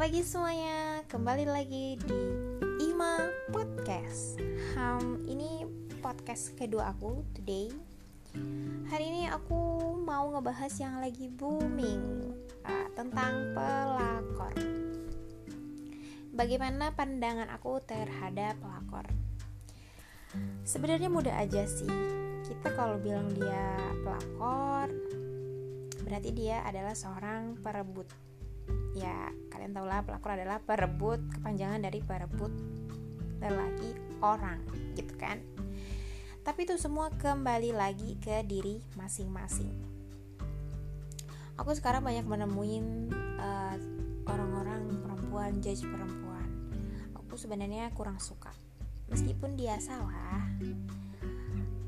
pagi semuanya, kembali lagi di Ima Podcast. Um, ini podcast kedua aku today. Hari ini aku mau ngebahas yang lagi booming uh, tentang pelakor. Bagaimana pandangan aku terhadap pelakor? Sebenarnya mudah aja sih. Kita kalau bilang dia pelakor, berarti dia adalah seorang perebut ya kalian tahulah pelakor adalah perebut kepanjangan dari perebut lelaki orang gitu kan? Tapi itu semua kembali lagi ke diri masing-masing. Aku sekarang banyak menemuin uh, orang-orang perempuan judge perempuan. Aku sebenarnya kurang suka. Meskipun dia salah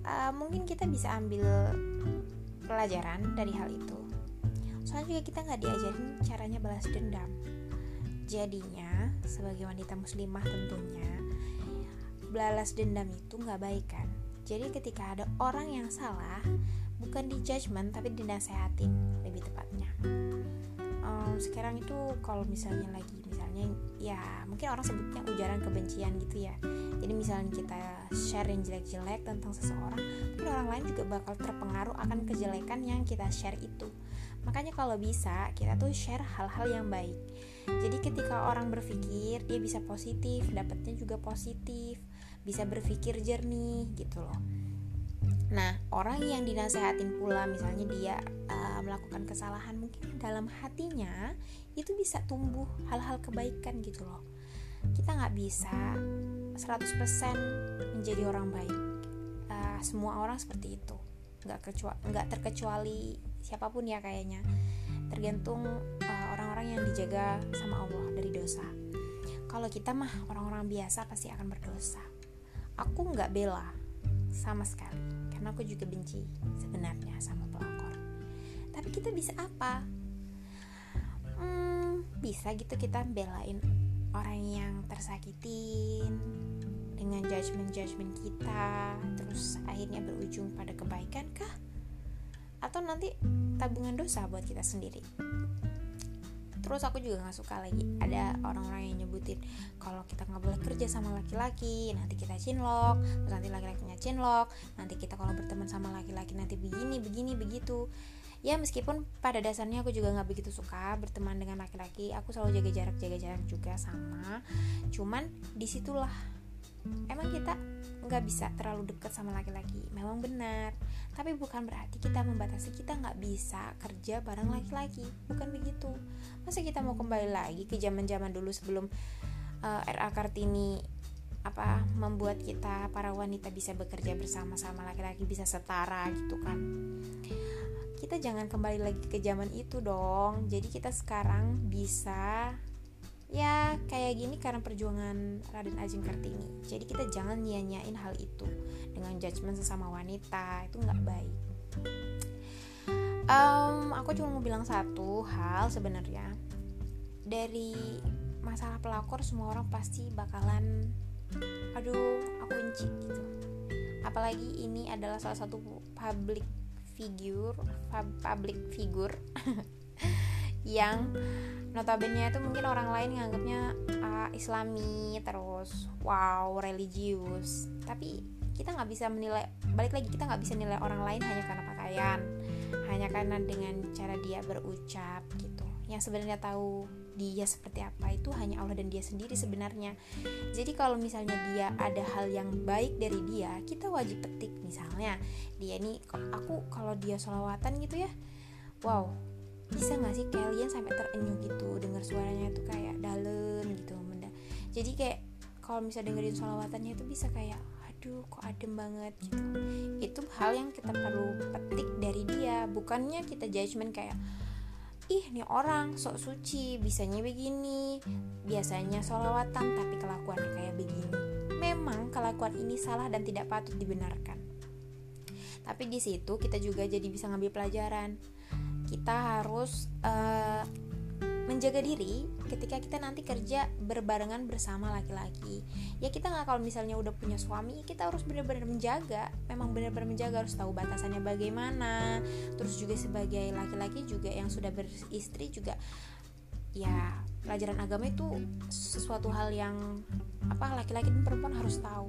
uh, mungkin kita bisa ambil pelajaran dari hal itu soalnya juga kita nggak diajarin caranya balas dendam. Jadinya sebagai wanita muslimah tentunya balas dendam itu nggak baik kan? Jadi ketika ada orang yang salah bukan di judgment tapi dinasehatin lebih tepatnya. Um, sekarang itu kalau misalnya lagi misalnya ya mungkin orang sebutnya ujaran kebencian gitu ya. Jadi misalnya kita share yang jelek-jelek tentang seseorang mungkin orang lain juga bakal terpengaruh akan kejelekan yang kita share itu Makanya kalau bisa kita tuh share hal-hal yang baik. Jadi ketika orang berpikir dia bisa positif, dapatnya juga positif, bisa berpikir jernih gitu loh. Nah, orang yang dinasehatin pula misalnya dia uh, melakukan kesalahan mungkin dalam hatinya itu bisa tumbuh hal-hal kebaikan gitu loh. Kita nggak bisa 100% menjadi orang baik. Uh, semua orang seperti itu. Nggak kecuali nggak terkecuali siapa pun ya kayaknya. Tergantung uh, orang-orang yang dijaga sama Allah dari dosa. Kalau kita mah orang-orang biasa pasti akan berdosa. Aku nggak bela sama sekali karena aku juga benci sebenarnya sama pelakor. Tapi kita bisa apa? Hmm, bisa gitu kita belain orang yang tersakitin dengan judgement-judgement kita terus akhirnya berujung pada kebaikan kah atau nanti tabungan dosa buat kita sendiri. Terus aku juga nggak suka lagi ada orang-orang yang nyebutin kalau kita nggak boleh kerja sama laki-laki nanti kita cinlok terus nanti laki-lakinya cinlok nanti kita kalau berteman sama laki-laki nanti begini begini begitu. Ya meskipun pada dasarnya aku juga nggak begitu suka berteman dengan laki-laki aku selalu jaga jarak jaga jarak juga sama. Cuman di situlah emang kita nggak bisa terlalu dekat sama laki-laki? Memang benar. Tapi bukan berarti kita membatasi kita nggak bisa kerja bareng laki-laki. Bukan begitu. Masa kita mau kembali lagi ke zaman zaman dulu sebelum uh, eh, RA Kartini apa membuat kita para wanita bisa bekerja bersama-sama laki-laki bisa setara gitu kan? Kita jangan kembali lagi ke zaman itu dong. Jadi kita sekarang bisa ya kayak gini karena perjuangan Raden Ajeng Kartini. Jadi kita jangan nyanyain hal itu dengan judgement sesama wanita. Itu nggak baik. Um, aku cuma mau bilang satu hal sebenarnya. Dari masalah pelakor semua orang pasti bakalan aduh aku benci gitu. Apalagi ini adalah salah satu public figure public figure yang notabene itu mungkin orang lain nganggapnya uh, islami terus wow religius. Tapi kita nggak bisa menilai balik lagi kita nggak bisa nilai orang lain hanya karena pakaian hanya karena dengan cara dia berucap gitu. Yang sebenarnya tahu dia seperti apa itu hanya Allah dan dia sendiri sebenarnya. Jadi kalau misalnya dia ada hal yang baik dari dia kita wajib petik. Misalnya dia ini aku kalau dia solawatan gitu ya wow bisa gak sih kalian sampai terenyuh gitu dengar suaranya itu kayak dalam gitu menda jadi kayak kalau misalnya dengerin solawatannya itu bisa kayak aduh kok adem banget gitu. Itu hal yang kita perlu petik dari dia bukannya kita judgement kayak ih nih orang sok suci bisanya begini biasanya solawatan tapi kelakuannya kayak begini. Memang kelakuan ini salah dan tidak patut dibenarkan. Tapi di situ kita juga jadi bisa ngambil pelajaran kita harus uh, menjaga diri ketika kita nanti kerja berbarengan bersama laki-laki. Ya kita nggak kalau misalnya udah punya suami kita harus benar-benar menjaga. Memang benar-benar menjaga harus tahu batasannya bagaimana. Terus juga sebagai laki-laki juga yang sudah beristri juga ya pelajaran agama itu sesuatu hal yang apa laki-laki dan perempuan harus tahu.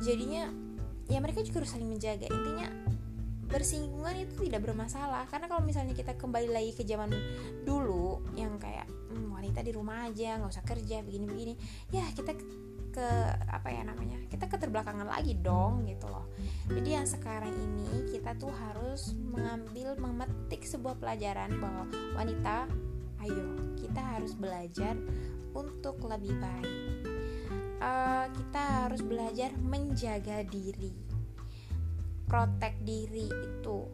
Jadinya ya mereka juga harus saling menjaga. Intinya bersinggungan itu tidak bermasalah. Karena kalau misalnya kita kembali lagi ke zaman dulu yang kayak hmm, wanita di rumah aja nggak usah kerja begini-begini ya kita ke apa ya namanya kita keterbelakangan lagi dong gitu loh. Jadi yang sekarang ini kita tuh harus mengambil memetik sebuah pelajaran bahwa wanita ayo kita harus belajar untuk lebih baik. Uh, kita harus belajar menjaga diri protek diri itu.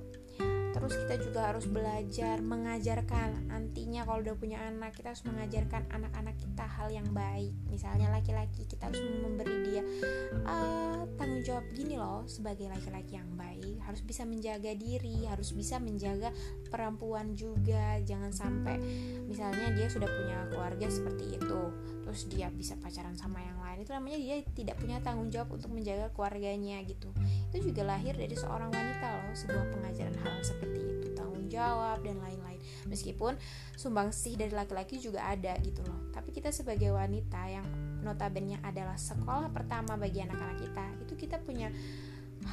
Terus kita juga harus belajar mengajarkan nantinya kalau udah punya anak. Kita harus mengajarkan anak-anak kita hal yang baik. Misalnya laki-laki kita harus memberi dia uh, jawab gini loh sebagai laki-laki yang baik harus bisa menjaga diri harus bisa menjaga perempuan juga. Jangan sampai misalnya dia sudah punya keluarga seperti itu terus dia bisa pacaran sama yang lain. Itu namanya dia tidak punya tanggung jawab untuk menjaga keluarganya gitu. Itu juga lahir dari seorang wanita loh sebuah pengajaran hal seperti itu tanggung jawab dan lain-lain. Meskipun sumbangsih dari laki-laki juga ada gitu loh. Tapi kita sebagai wanita yang notabene adalah sekolah pertama bagi anak-anak kita. Itu kita punya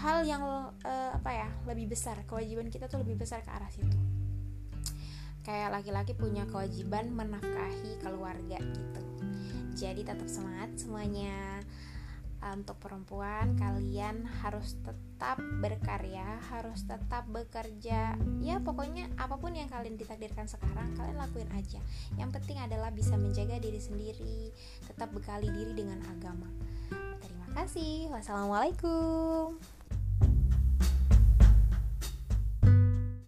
hal yang uh, apa ya lebih besar. Kewajiban kita tuh lebih besar ke arah situ. Kayak laki-laki punya kewajiban menafkahi keluarga gitu. Jadi tetap semangat semuanya untuk perempuan kalian harus tetap berkarya harus tetap bekerja. Ya pokoknya apa pun yang kalian ditakdirkan sekarang kalian lakuin aja. Yang penting adalah bisa menjaga diri sendiri tetap bekali diri dengan agama. Terima kasih. Wassalamualaikum